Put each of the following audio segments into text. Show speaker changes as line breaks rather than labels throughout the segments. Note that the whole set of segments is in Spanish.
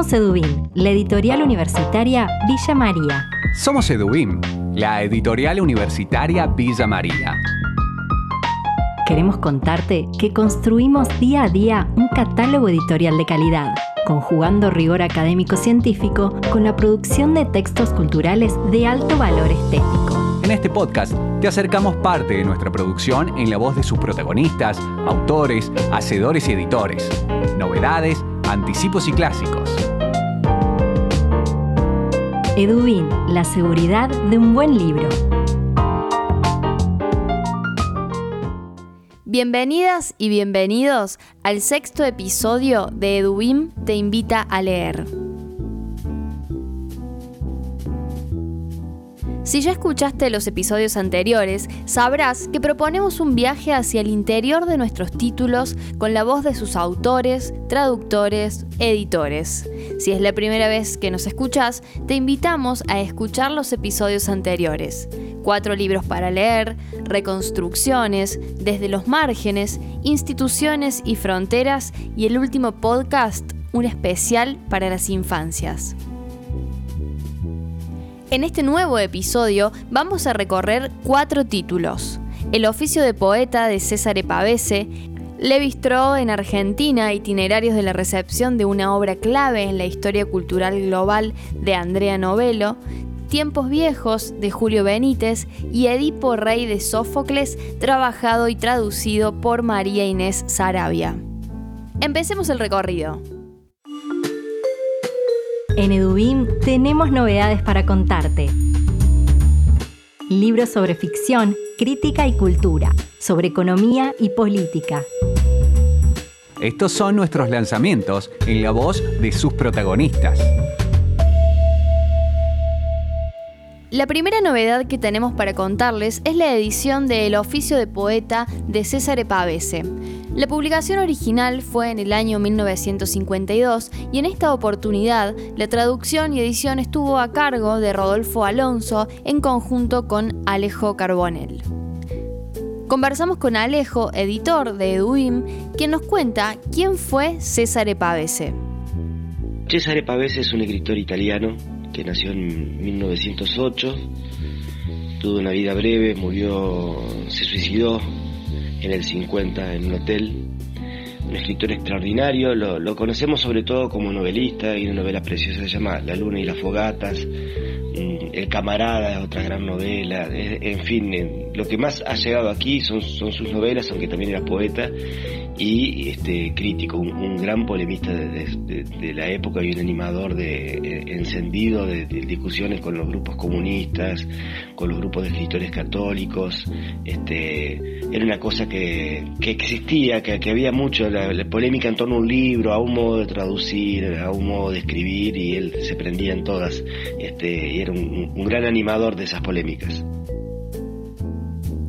Somos Edubim, la editorial universitaria Villa María.
Somos Edubim, la editorial universitaria Villa María.
Queremos contarte que construimos día a día un catálogo editorial de calidad, conjugando rigor académico-científico con la producción de textos culturales de alto valor estético.
En este podcast te acercamos parte de nuestra producción en la voz de sus protagonistas, autores, hacedores y editores. Novedades, anticipos y clásicos.
Edubin, la seguridad de un buen libro.
Bienvenidas y bienvenidos al sexto episodio de Edubim Te invita a leer. Si ya escuchaste los episodios anteriores, sabrás que proponemos un viaje hacia el interior de nuestros títulos con la voz de sus autores, traductores, editores. Si es la primera vez que nos escuchas, te invitamos a escuchar los episodios anteriores. Cuatro libros para leer, reconstrucciones, desde los márgenes, instituciones y fronteras y el último podcast, un especial para las infancias. En este nuevo episodio vamos a recorrer cuatro títulos. El oficio de poeta de César Pavese, Levi-Strauss en Argentina, itinerarios de la recepción de una obra clave en la historia cultural global de Andrea Novello, Tiempos Viejos de Julio Benítez y Edipo Rey de Sófocles, trabajado y traducido por María Inés Sarabia. Empecemos el recorrido.
En Edubim tenemos novedades para contarte. Libros sobre ficción, crítica y cultura, sobre economía y política.
Estos son nuestros lanzamientos en la voz de sus protagonistas.
La primera novedad que tenemos para contarles es la edición de El oficio de poeta de César Pavese. La publicación original fue en el año 1952 y en esta oportunidad la traducción y edición estuvo a cargo de Rodolfo Alonso en conjunto con Alejo Carbonell. Conversamos con Alejo, editor de Eduim, quien nos cuenta quién fue César Pavese.
Cesare Pavese es un escritor italiano que nació en 1908, tuvo una vida breve, murió, se suicidó en el 50 en un hotel. Un escritor extraordinario, lo, conocemos sobre todo como novelista, y una novela preciosa se llama La luna y las fogatas, mm, El camarada otra gran novela, en fin, lo que más ha llegado aquí son, son sus novelas, aunque también era poeta, y este crítico, un, gran polemista de, la época y un animador de eh, encendido de, discusiones con los grupos comunistas, con los grupos de escritores católicos. Este, era una cosa que, existía, que, había mucho, la, polémica en torno a un libro, a un modo de traducir, a un modo de escribir, y él se prendía en todas. Este, y era un gran animador de esas polémicas.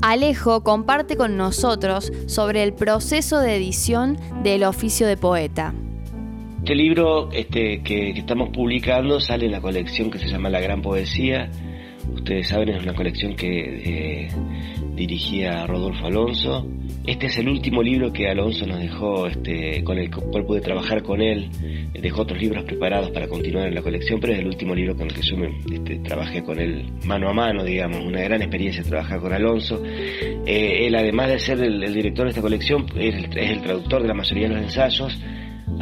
Alejo comparte con nosotros sobre el proceso de edición del oficio de poeta.
Este libro este, que, estamos publicando sale en la colección que se llama La Gran Poesía. Ustedes saben, es una colección que eh, dirigía Rodolfo Alonso este es el último libro que Alonso nos dejó, este, con el cual pude trabajar con él. Dejó otros libros preparados para continuar en la colección, pero es el último libro con el que yo me, este, trabajé con él mano a mano, digamos. Una gran experiencia trabajar con Alonso. Eh, él, además de ser el, director de esta colección, es el, traductor de la mayoría de los ensayos.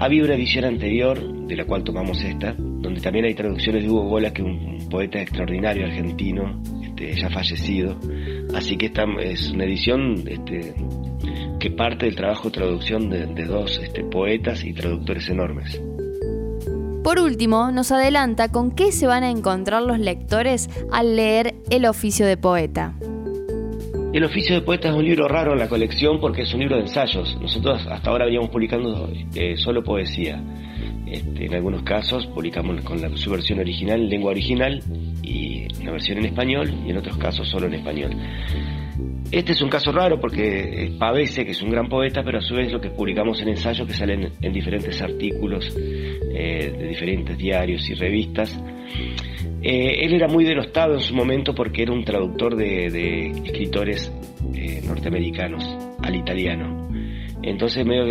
Había una edición anterior, de la cual tomamos esta, donde también hay traducciones de Hugo Bola, que es un poeta extraordinario argentino, este, ya fallecido. Así que esta es una edición este, que parte del trabajo de traducción de, dos este, poetas y traductores enormes.
Por último, nos adelanta con qué se van a encontrar los lectores al leer El oficio de poeta.
El oficio de poeta es un libro raro en la colección porque es un libro de ensayos. Nosotros hasta ahora veníamos publicando eh, solo poesía. Este, en algunos casos publicamos con su versión original, lengua original, y una versión en español, y en otros casos solo en español. Este es un caso raro porque eh, Pavese, que es un gran poeta, pero a su vez lo que publicamos en ensayos que salen en diferentes artículos eh, de diferentes diarios y revistas. Eh, él era muy denostado en su momento porque era un traductor de, escritores norteamericanos al italiano. Entonces medio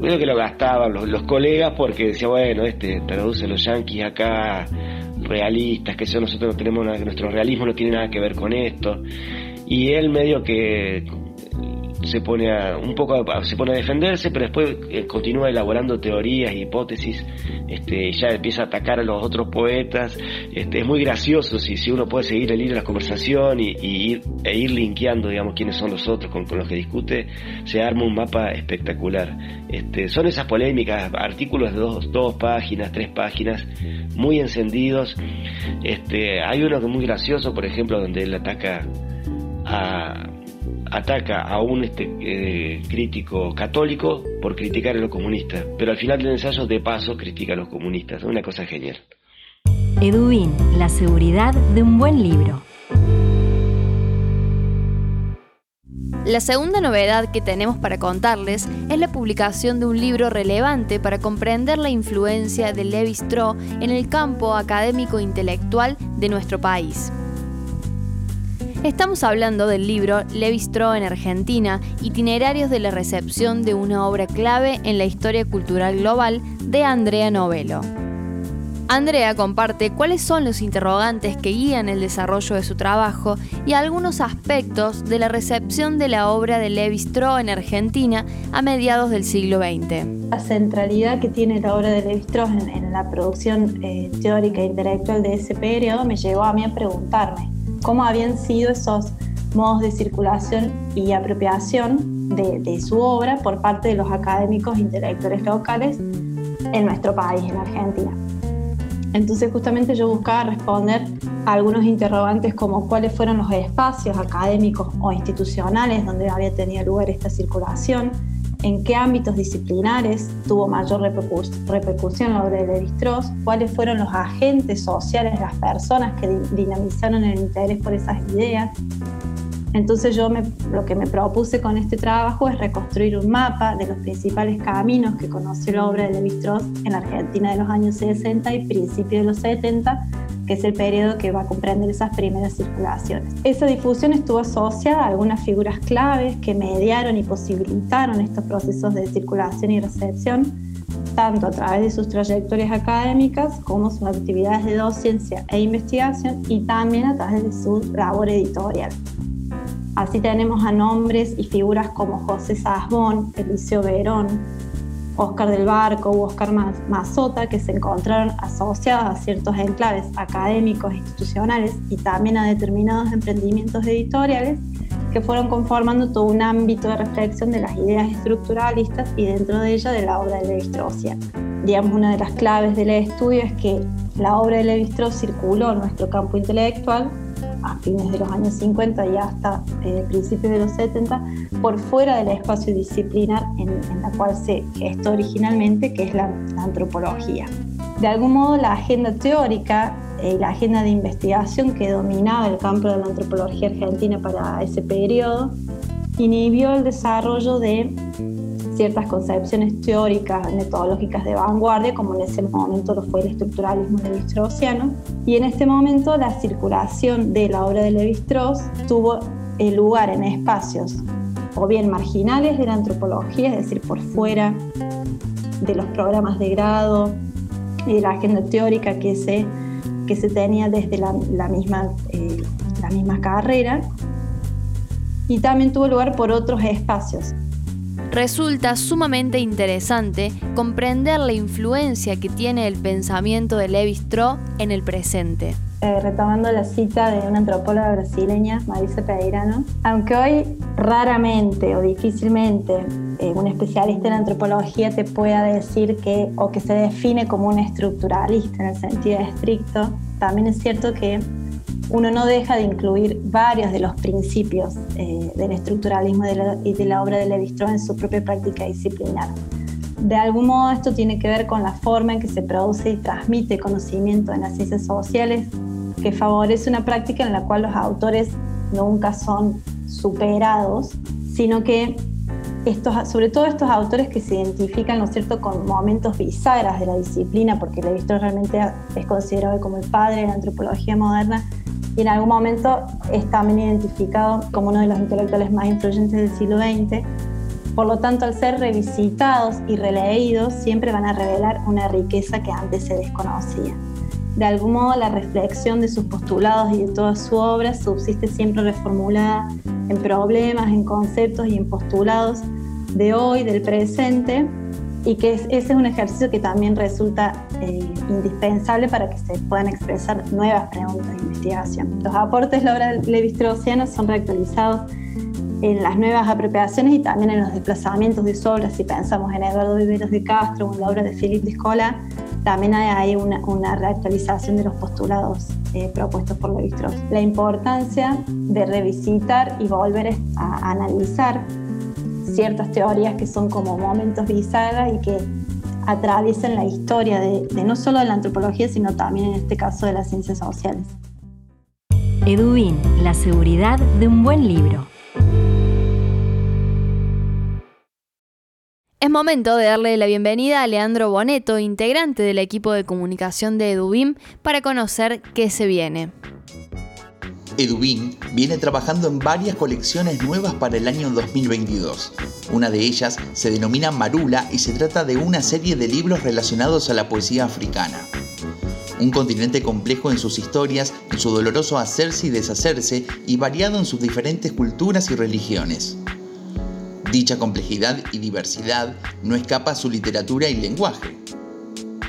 creo que lo gastaban los, colegas porque decía, bueno, este traduce los yanquis acá realistas, que eso nosotros no tenemos nada, nuestro realismo no tiene nada que ver con esto. Y él medio que se pone a, un poco se pone a defenderse, pero después eh, continúa elaborando teorías, hipótesis, este, ya empieza a atacar a los otros poetas. Este, es muy gracioso si, si uno puede seguir el hilo de la conversación y, ir, e ir linkeando, digamos, quiénes son los otros con, los que discute, se arma un mapa espectacular. Este, son esas polémicas, artículos de dos, dos páginas, tres páginas, muy encendidos. Este, hay uno que es muy gracioso, por ejemplo, donde él ataca a ataca a un este, eh, crítico católico por criticar a los comunistas, pero al final del ensayo de paso critica a los comunistas, una cosa genial.
Edubin, la seguridad de un buen libro.
La segunda novedad que tenemos para contarles es la publicación de un libro relevante para comprender la influencia de Levi Strauss en el campo académico intelectual de nuestro país. Estamos hablando del libro Levi Strauss en Argentina, itinerarios de la recepción de una obra clave en la historia cultural global de Andrea Novello. Andrea comparte cuáles son los interrogantes que guían el desarrollo de su trabajo y algunos aspectos de la recepción de la obra de Levi Strauss en Argentina a mediados del siglo XX.
La centralidad que tiene la obra de Levi Strauss en, la producción eh, teórica e intelectual de ese periodo me llevó a mí a preguntarme cómo habían sido esos modos de circulación y apropiación de, su obra por parte de los académicos intelectuales locales en nuestro país, en Argentina. Entonces justamente yo buscaba responder a algunos interrogantes como cuáles fueron los espacios académicos o institucionales donde había tenido lugar esta circulación, en qué ámbitos disciplinares tuvo mayor repercusión la obra de Levi Strauss, cuáles fueron los agentes sociales, las personas que dinamizaron el interés por esas ideas. Entonces yo lo que me propuse con este trabajo es reconstruir un mapa de los principales caminos que conoció la obra de Levi Strauss en la Argentina de los años 60 y principios de los 70 que es el periodo que va a comprender esas primeras circulaciones. Esa difusión estuvo asociada a algunas figuras claves que mediaron y posibilitaron estos procesos de circulación y recepción, tanto a través de sus trayectorias académicas como sus actividades de docencia e investigación y también a través de su labor editorial. Así tenemos a nombres y figuras como José Sasbón, Eliseo Verón, Oscar del Barco u Oscar Mazota, que se encontraron asociados a ciertos enclaves académicos e institucionales y también a determinados emprendimientos editoriales que fueron conformando todo un ámbito de reflexión de las ideas estructuralistas y dentro de ella de la obra de Levi-Straussiana. Digamos, una de las claves del estudio es que la obra de Levi-Strauss circuló en nuestro campo intelectual a fines de los años 50 y hasta eh, principios de los 70, por fuera del espacio disciplinar en, la cual se gestó originalmente, que es la, antropología. De algún modo, la agenda teórica y la agenda de investigación que dominaba el campo de la antropología argentina para ese periodo inhibió el desarrollo de ciertas concepciones teóricas, metodológicas de vanguardia, como en ese momento lo fue el estructuralismo levi-straussiano. Y en este momento la circulación de la obra de Levi-Strauss tuvo el lugar en espacios o bien marginales de la antropología, es decir, por fuera de los programas de grado y de la agenda teórica que se, que se tenía desde la, misma, eh, la misma carrera, y también tuvo lugar por otros espacios,
Resulta sumamente interesante comprender la influencia que tiene el pensamiento de Levi Strauss en el presente.
Eh, retomando la cita de una antropóloga brasileña, Marisa Pereirano, aunque hoy raramente o difícilmente eh, un especialista en antropología te pueda decir que o que se define como un estructuralista en el sentido estricto, también es cierto que uno no deja de incluir varios de los principios eh, del estructuralismo y de la obra de Levi Strauss en su propia práctica disciplinar. De algún modo esto tiene que ver con la forma en que se produce y transmite conocimiento en las ciencias sociales, que favorece una práctica en la cual los autores nunca son superados, sino que sobre todo estos autores que se identifican, ¿no es cierto?, con momentos bisagras de la disciplina, porque Levi Strauss realmente es considerado como el padre de la antropología moderna, y en algún momento es también identificado como uno de los intelectuales más influyentes del siglo XX. Por lo tanto, al ser revisitados y releídos, siempre van a revelar una riqueza que antes se desconocía. De algún modo, la reflexión de sus postulados y de toda su obra subsiste siempre reformulada en problemas, en conceptos y en postulados de hoy, del presente, y que ese es un ejercicio que también resulta eh, indispensable para que se puedan expresar nuevas preguntas investigación. Los aportes de la obra de Levi-Straussiana son reactualizados en las nuevas apropiaciones y también en los desplazamientos de su obra. Si pensamos en Eduardo Viveros de Castro o en la obra de de Escola, también hay una, una reactualización de los postulados eh, propuestos por Levi-Strauss. La importancia de revisitar y volver a analizar ciertas teorías que son como momentos bisagra y que atraviesan la historia de, no solo de la antropología, sino también en este caso de las ciencias sociales.
Edubin, la seguridad de un buen libro.
Es momento de darle la bienvenida a Leandro Boneto, integrante del equipo de comunicación de Edubim, para conocer qué se viene.
Edubin viene trabajando en varias colecciones nuevas para el año 2022. Una de ellas se denomina Marula y se trata de una serie de libros relacionados a la poesía africana. Un continente complejo en sus historias, en su doloroso hacerse y deshacerse y variado en sus diferentes culturas y religiones. Dicha complejidad y diversidad no escapa a su literatura y lenguaje.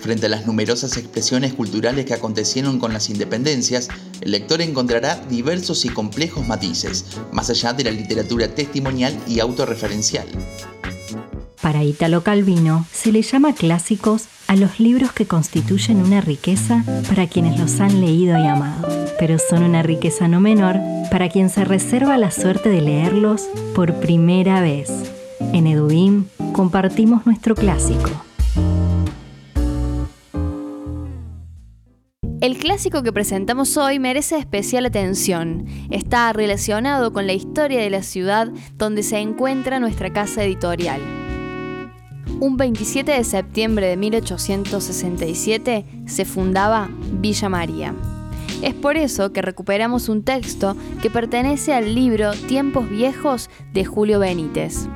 Frente a las numerosas expresiones culturales que acontecieron con las independencias, el lector encontrará diversos y complejos matices, más allá de la literatura testimonial y autorreferencial.
Para Italo Calvino, se le llama clásicos a los libros que constituyen una riqueza para quienes los han leído y amado, pero son una riqueza no menor para quien se reserva la suerte de leerlos por primera vez. En Edubim compartimos nuestro clásico.
El clásico que presentamos hoy merece especial atención. Está relacionado con la historia de la ciudad donde se encuentra nuestra casa editorial. Un 27 de septiembre de 1867 se fundaba Villa María. Es por eso que recuperamos un texto que pertenece al libro Tiempos Viejos de Julio Benítez.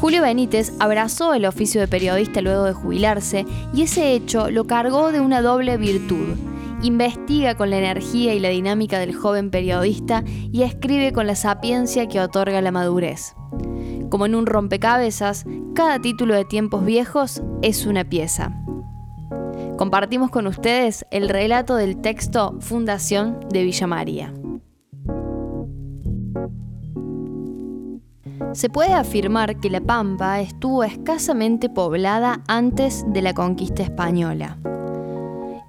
Julio Benítez abrazó el oficio de periodista luego de jubilarse y ese hecho lo cargó de una doble virtud. Investiga con la energía y la dinámica del joven periodista y escribe con la sapiencia que otorga la madurez. Como en un rompecabezas, cada título de Tiempos Viejos es una pieza. Compartimos con ustedes el relato del texto Fundación de Villa María. Se puede afirmar que La Pampa estuvo escasamente poblada antes de la conquista española.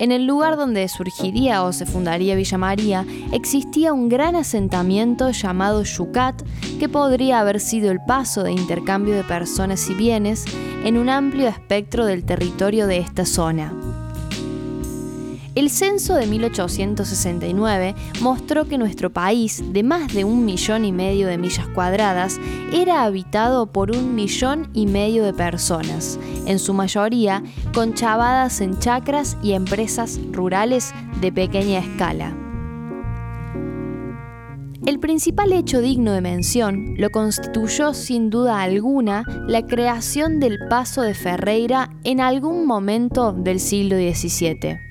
En el lugar donde surgiría o se fundaría Villa María existía un gran asentamiento llamado Yucat que podría haber sido el paso de intercambio de personas y bienes en un amplio espectro del territorio de esta zona. El censo de 1869 mostró que nuestro país, de más de un millón y medio de millas cuadradas, era habitado por un millón y medio de personas, en su mayoría conchavadas en chacras y empresas rurales de pequeña escala. El principal hecho digno de mención lo constituyó sin duda alguna la creación del Paso de Ferreira en algún momento del siglo XVII.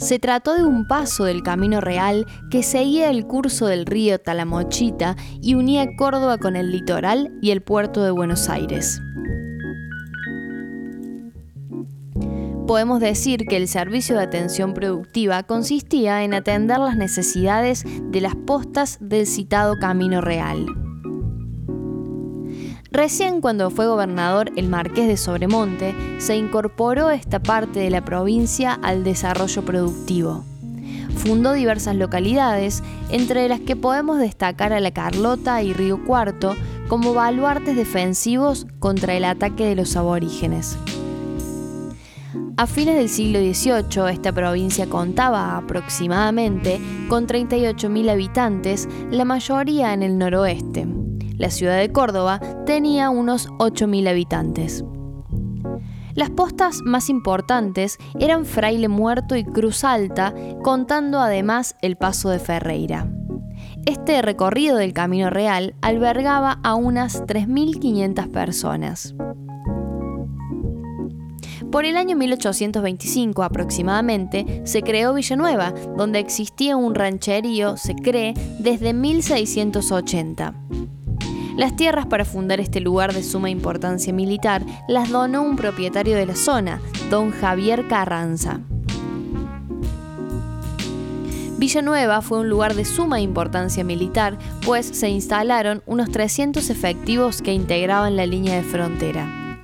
Se trató de un paso del Camino Real que seguía el curso del río Talamochita y unía Córdoba con el litoral y el puerto de Buenos Aires. Podemos decir que el servicio de atención productiva consistía en atender las necesidades de las postas del citado Camino Real. Recién cuando fue gobernador el marqués de Sobremonte, se incorporó esta parte de la provincia al desarrollo productivo. Fundó diversas localidades, entre las que podemos destacar a La Carlota y Río Cuarto como baluartes defensivos contra el ataque de los aborígenes. A fines del siglo XVIII, esta provincia contaba aproximadamente con 38.000 habitantes, la mayoría en el noroeste. La ciudad de Córdoba tenía unos 8.000 habitantes. Las postas más importantes eran Fraile Muerto y Cruz Alta, contando además el paso de Ferreira. Este recorrido del Camino Real albergaba a unas 3.500 personas. Por el año 1825 aproximadamente se creó Villanueva, donde existía un rancherío, se cree, desde 1680. Las tierras para fundar este lugar de suma importancia militar las donó un propietario de la zona, don Javier Carranza. Villanueva fue un lugar de suma importancia militar, pues se instalaron unos 300 efectivos que integraban la línea de frontera.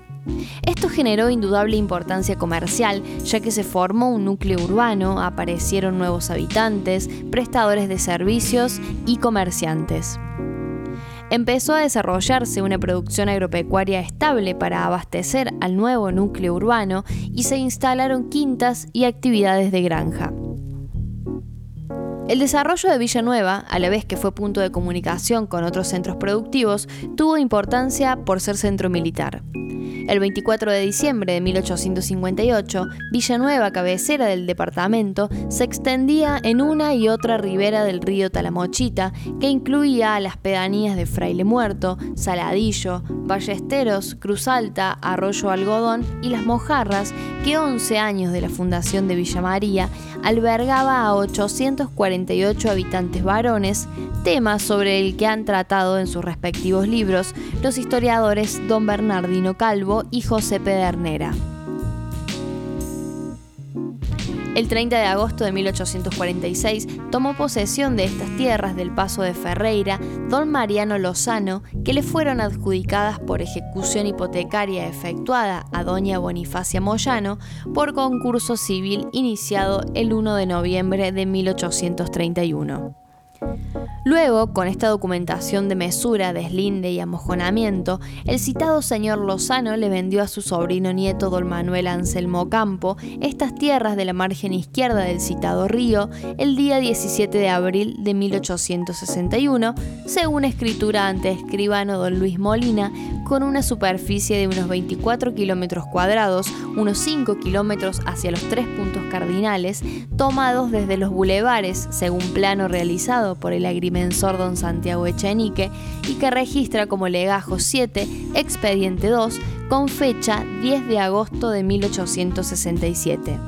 Esto generó indudable importancia comercial, ya que se formó un núcleo urbano, aparecieron nuevos habitantes, prestadores de servicios y comerciantes. Empezó a desarrollarse una producción agropecuaria estable para abastecer al nuevo núcleo urbano y se instalaron quintas y actividades de granja. El desarrollo de Villanueva, a la vez que fue punto de comunicación con otros centros productivos, tuvo importancia por ser centro militar. El 24 de diciembre de 1858, Villanueva, cabecera del departamento, se extendía en una y otra ribera del río Talamochita, que incluía a las pedanías de Fraile Muerto, Saladillo, Ballesteros, Cruz Alta, Arroyo Algodón y Las Mojarras, que 11 años de la fundación de Villa María albergaba a 848 habitantes varones, tema sobre el que han tratado en sus respectivos libros los historiadores don Bernardino Calvo y José Pedernera. El 30 de agosto de 1846 tomó posesión de estas tierras del paso de Ferreira don Mariano Lozano, que le fueron adjudicadas por ejecución hipotecaria efectuada a doña Bonifacia Moyano por concurso civil iniciado el 1 de noviembre de 1831. Luego, con esta documentación de mesura, deslinde y amojonamiento, el citado señor Lozano le vendió a su sobrino nieto don Manuel Anselmo Campo estas tierras de la margen izquierda del citado río el día 17 de abril de 1861, según escritura ante escribano don Luis Molina, con una superficie de unos 24 kilómetros cuadrados, unos 5 kilómetros hacia los tres puntos cardinales, tomados desde los bulevares, según plano realizado por el agrimensor don Santiago Echenique, y que registra como legajo 7, expediente 2, con fecha 10 de agosto de 1867.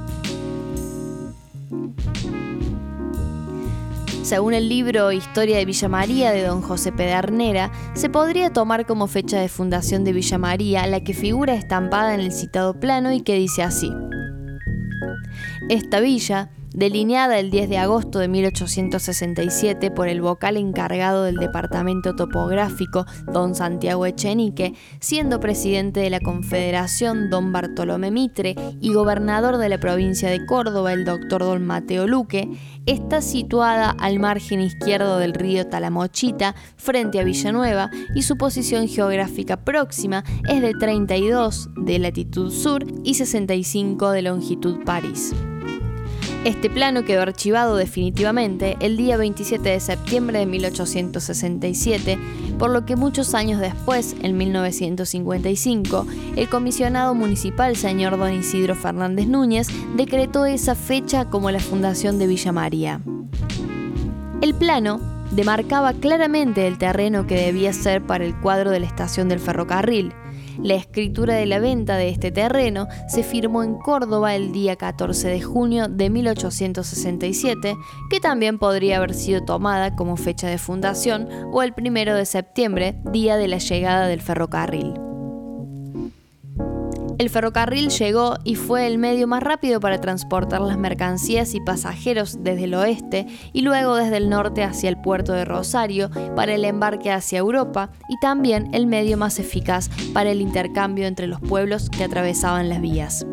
Según el libro Historia de Villa María de don José Pedernera, se podría tomar como fecha de fundación de Villa María la que figura estampada en el citado plano y que dice así. Esta villa, delineada el 10 de agosto de 1867 por el vocal encargado del departamento topográfico, don Santiago Echenique, siendo presidente de la Confederación don Bartolomé Mitre y gobernador de la provincia de Córdoba el doctor don Mateo Luque, está situada al margen izquierdo del río Talamochita, frente a Villanueva, y su posición geográfica próxima es de 32 de latitud sur y 65 de longitud París. Este plano quedó archivado definitivamente el día 27 de septiembre de 1867, por lo que muchos años después, en 1955, el comisionado municipal señor don Isidro Fernández Núñez decretó esa fecha como la fundación de Villa María. El plano demarcaba claramente el terreno que debía ser para el cuadro de la estación del ferrocarril, la escritura de la venta de este terreno se firmó en Córdoba el día 14 de junio de 1867, que también podría haber sido tomada como fecha de fundación, o el 1 de septiembre, día de la llegada del ferrocarril. El ferrocarril llegó y fue el medio más rápido para transportar las mercancías y pasajeros desde el oeste y luego desde el norte hacia el puerto de Rosario para el embarque hacia Europa y también el medio más eficaz para el intercambio entre los pueblos que atravesaban las vías.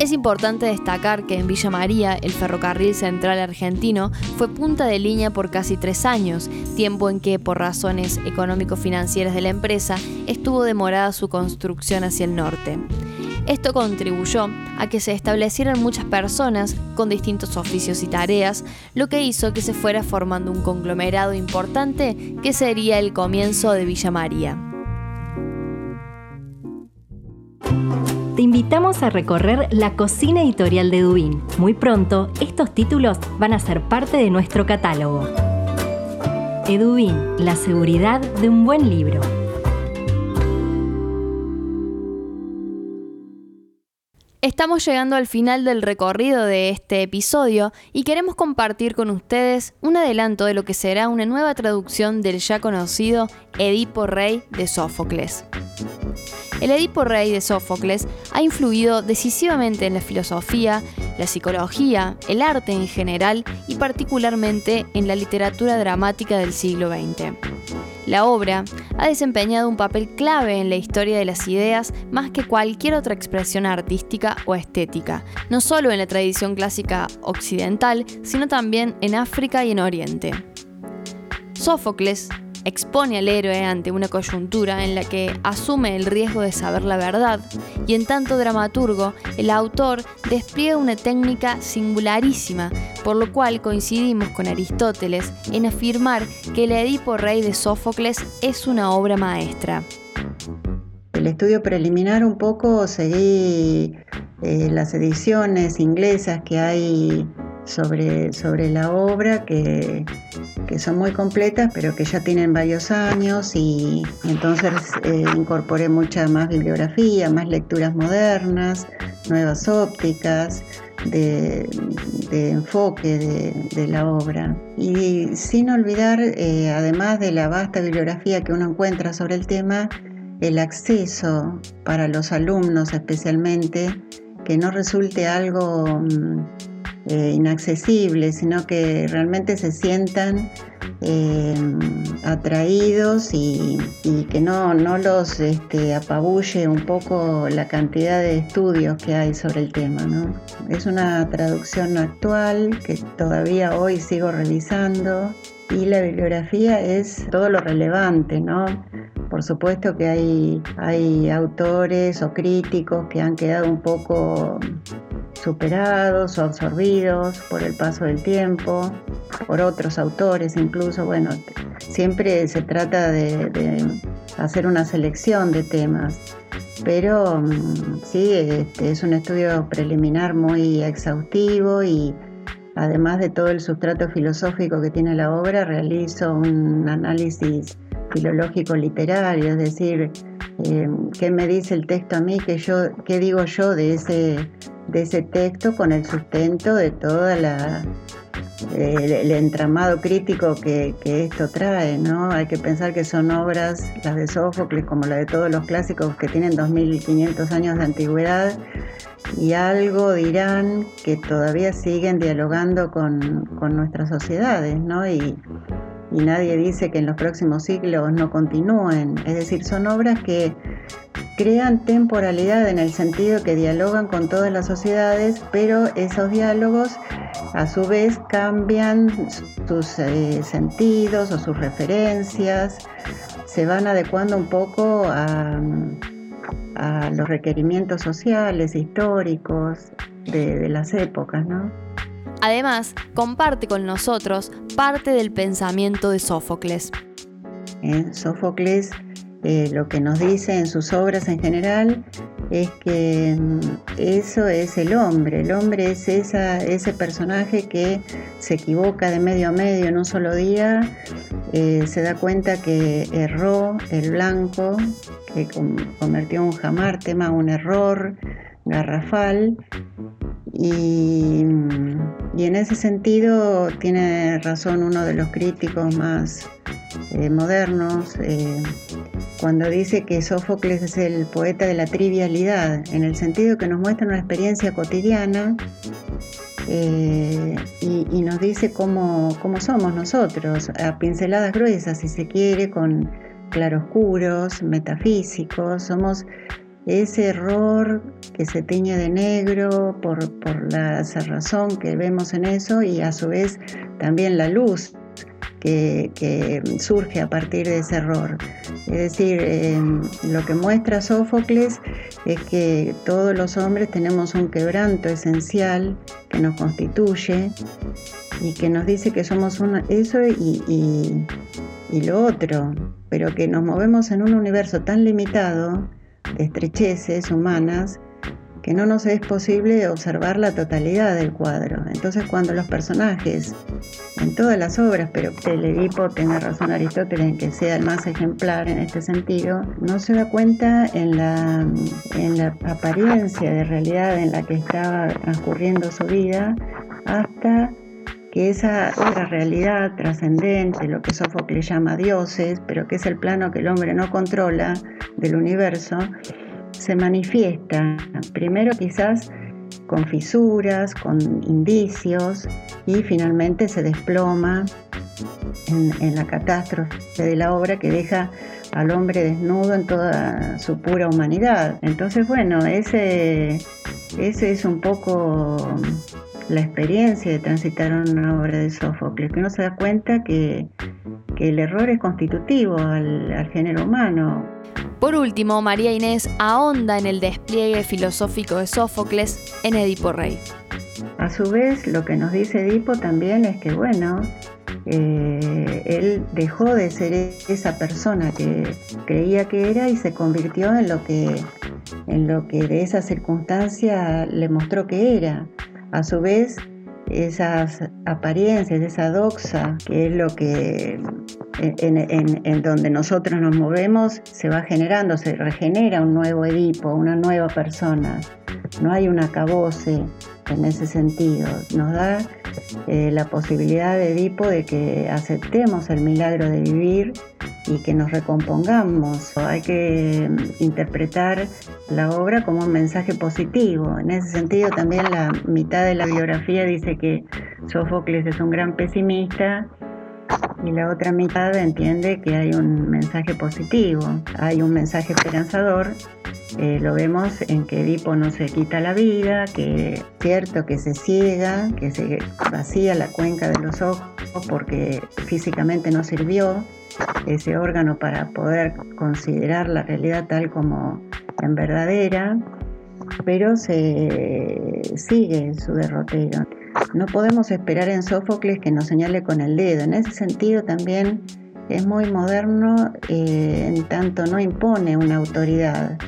Es importante destacar que en Villa María el ferrocarril central argentino fue punta de línea por casi tres años, tiempo en que por razones económico-financieras de la empresa estuvo demorada su construcción hacia el norte. Esto contribuyó a que se establecieran muchas personas con distintos oficios y tareas, lo que hizo que se fuera formando un conglomerado importante que sería el comienzo de Villa María.
Te invitamos a recorrer la cocina editorial de Dubín. Muy pronto, estos títulos van a ser parte de nuestro catálogo. Edubín, la seguridad de un buen libro.
Estamos llegando al final del recorrido de este episodio y queremos compartir con ustedes un adelanto de lo que será una nueva traducción del ya conocido Edipo Rey de Sófocles. El Edipo Rey de Sófocles ha influido decisivamente en la filosofía, la psicología, el arte en general y particularmente en la literatura dramática del siglo XX. La obra ha desempeñado un papel clave en la historia de las ideas más que cualquier otra expresión artística o estética, no solo en la tradición clásica occidental, sino también en África y en Oriente. Sófocles expone al héroe ante una coyuntura en la que asume el riesgo de saber la verdad, y en tanto dramaturgo, el autor despliega una técnica singularísima, por lo cual coincidimos con Aristóteles en afirmar que el Edipo Rey de Sófocles es una obra maestra.
El estudio preliminar un poco seguí eh, las ediciones inglesas que hay sobre, sobre la obra que, son muy completas, pero que ya tienen varios años y entonces eh, incorporé mucha más bibliografía, más lecturas modernas, nuevas ópticas. De, enfoque de, la obra. Y sin olvidar, eh, además de la vasta bibliografía que uno encuentra sobre el tema, el acceso para los alumnos especialmente, que no resulte algo mm, eh, inaccesibles, sino que realmente se sientan eh, atraídos y, que no, no los este, apabulle un poco la cantidad de estudios que hay sobre el tema. ¿no? Es una traducción actual que todavía hoy sigo revisando y la bibliografía es todo lo relevante, ¿no? Por supuesto que hay, hay autores o críticos que han quedado un poco superados o absorbidos por el paso del tiempo, por otros autores incluso. Bueno, siempre se trata de, hacer una selección de temas, pero mm, sí, este, es un estudio preliminar muy exhaustivo y además de todo el sustrato filosófico que tiene la obra, realizo un análisis filológico literario, es decir, eh, qué me dice el texto a mí, qué, yo, qué digo yo de ese, de ese texto con el sustento de toda la el, entramado crítico que, que, esto trae, ¿no? Hay que pensar que son obras, las de Sófocles, como la de todos los clásicos que tienen 2500 años de antigüedad, y algo dirán que todavía siguen dialogando con, con nuestras sociedades, ¿no? Y, y nadie dice que en los próximos siglos no continúen. Es decir, son obras que crean temporalidad en el sentido que dialogan con todas las sociedades, pero esos diálogos a su vez cambian sus eh, sentidos o sus referencias, se van adecuando un poco a, los requerimientos sociales, históricos de, de las épocas, ¿no?
Además, comparte con nosotros parte del pensamiento de Sófocles.
En Sófocles eh, lo que nos dice en sus obras en general es que mm, eso es el hombre, el hombre es ese personaje que se equivoca de medio a medio en un solo día, eh, se da cuenta que erró el blanco, que convirtió un jamártema, un error garrafal, y, en ese sentido tiene razón uno de los críticos más eh, modernos eh, cuando dice que Sófocles es el poeta de la trivialidad, en el sentido que nos muestra una experiencia cotidiana eh, y, nos dice cómo, cómo, somos nosotros, a pinceladas gruesas, si se quiere, con claroscuros, metafísicos, somos ese error que se tiñe de negro por, la cerrazón que vemos en eso y a su vez también la luz que, surge a partir de ese error. Es decir, em, lo que muestra Sófocles es que todos los hombres tenemos un quebranto esencial que nos constituye y que nos dice que somos una, eso y lo otro, pero que nos movemos en un universo tan limitado de estrecheces humanas que no nos es posible observar la totalidad del cuadro. Entonces cuando los personajes, en todas las obras, pero el Edipo tiene razón Aristóteles en que sea el más ejemplar en este sentido, no se da cuenta en la, en la apariencia de realidad en la que estaba transcurriendo su vida hasta que esa otra realidad trascendente, lo que Sófocles llama dioses, pero que es el plano que el hombre no controla del universo, se manifiesta primero quizás con fisuras, con indicios y finalmente se desploma en, la catástrofe de la obra que deja al hombre desnudo en toda su pura humanidad. Entonces, bueno, ese, ese es un poco la experiencia de transitar una obra de Sófocles, que uno se da cuenta que, el error es constitutivo al género humano.
Por último, María Inés ahonda en el despliegue filosófico de Sófocles en Edipo Rey.
A su vez, lo que nos dice Edipo también es que, bueno, eh, él dejó de ser esa persona que creía que era y se convirtió en lo que, en lo que de esa circunstancia le mostró que era. A su vez, esas apariencias, esa doxa, que es lo que en, donde nosotros nos movemos, se va generando, se regenera un nuevo Edipo, una nueva persona. No hay un acabose en ese sentido. Nos da eh, la posibilidad de Edipo de que aceptemos el milagro de vivir y que nos recompongamos. Hay que mm, interpretar la obra como un mensaje positivo. En ese sentido también la mitad de la biografía dice que Sófocles es un gran pesimista y la otra mitad entiende que hay un mensaje positivo, hay un mensaje esperanzador. Eh, lo vemos en que Edipo no se quita la vida, que es cierto que se ciega, que se vacía la cuenca de los ojos porque físicamente no sirvió ese órgano para poder considerar la realidad tal como en verdadera, pero se sigue su derrotero. No podemos esperar en Sófocles que nos señale con el dedo. En ese sentido también es muy moderno eh, en tanto no impone una autoridad.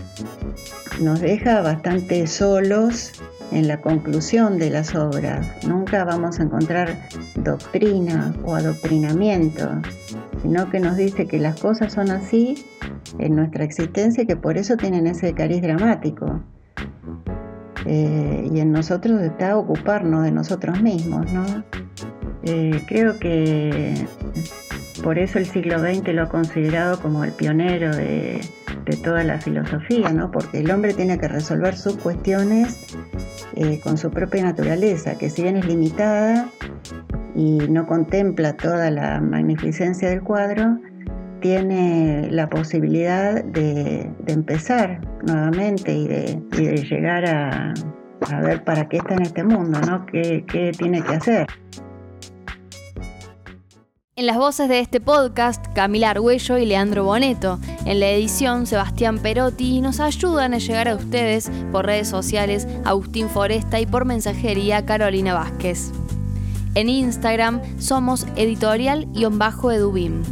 Nos deja bastante solos en la conclusión de las obras. Nunca vamos a encontrar doctrina o adoctrinamiento, sino que nos dice que las cosas son así en nuestra existencia y que por eso tienen ese cariz dramático. Eh, y en nosotros está ocuparnos de nosotros mismos, ¿no? Eh, creo que por eso el siglo XX lo ha considerado como el pionero de, toda la filosofía, ¿no? Porque el hombre tiene que resolver sus cuestiones eh, con su propia naturaleza, que si bien es limitada y no contempla toda la magnificencia del cuadro, tiene la posibilidad de, empezar nuevamente y de, llegar a, ver para qué está en este mundo, ¿no? ¿Qué, tiene que hacer?
En las voces de este podcast, Camila Argüello y Leandro Boneto. En la edición, Sebastián Perotti. Y nos ayudan a llegar a ustedes por redes sociales, Agustín Foresta y por mensajería, Carolina Vázquez. En Instagram somos editorial-edubim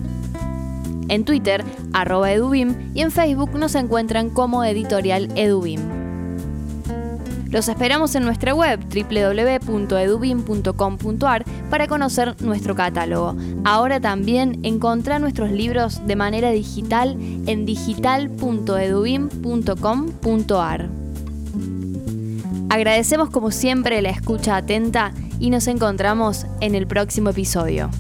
en Twitter, arroba edubim, y en Facebook nos encuentran como editorial edubim. Los esperamos en nuestra web www.edubim.com.ar para conocer nuestro catálogo. Ahora también encontrá nuestros libros de manera digital en digital.edubim.com.ar. Agradecemos como siempre la escucha atenta y nos encontramos en el próximo episodio.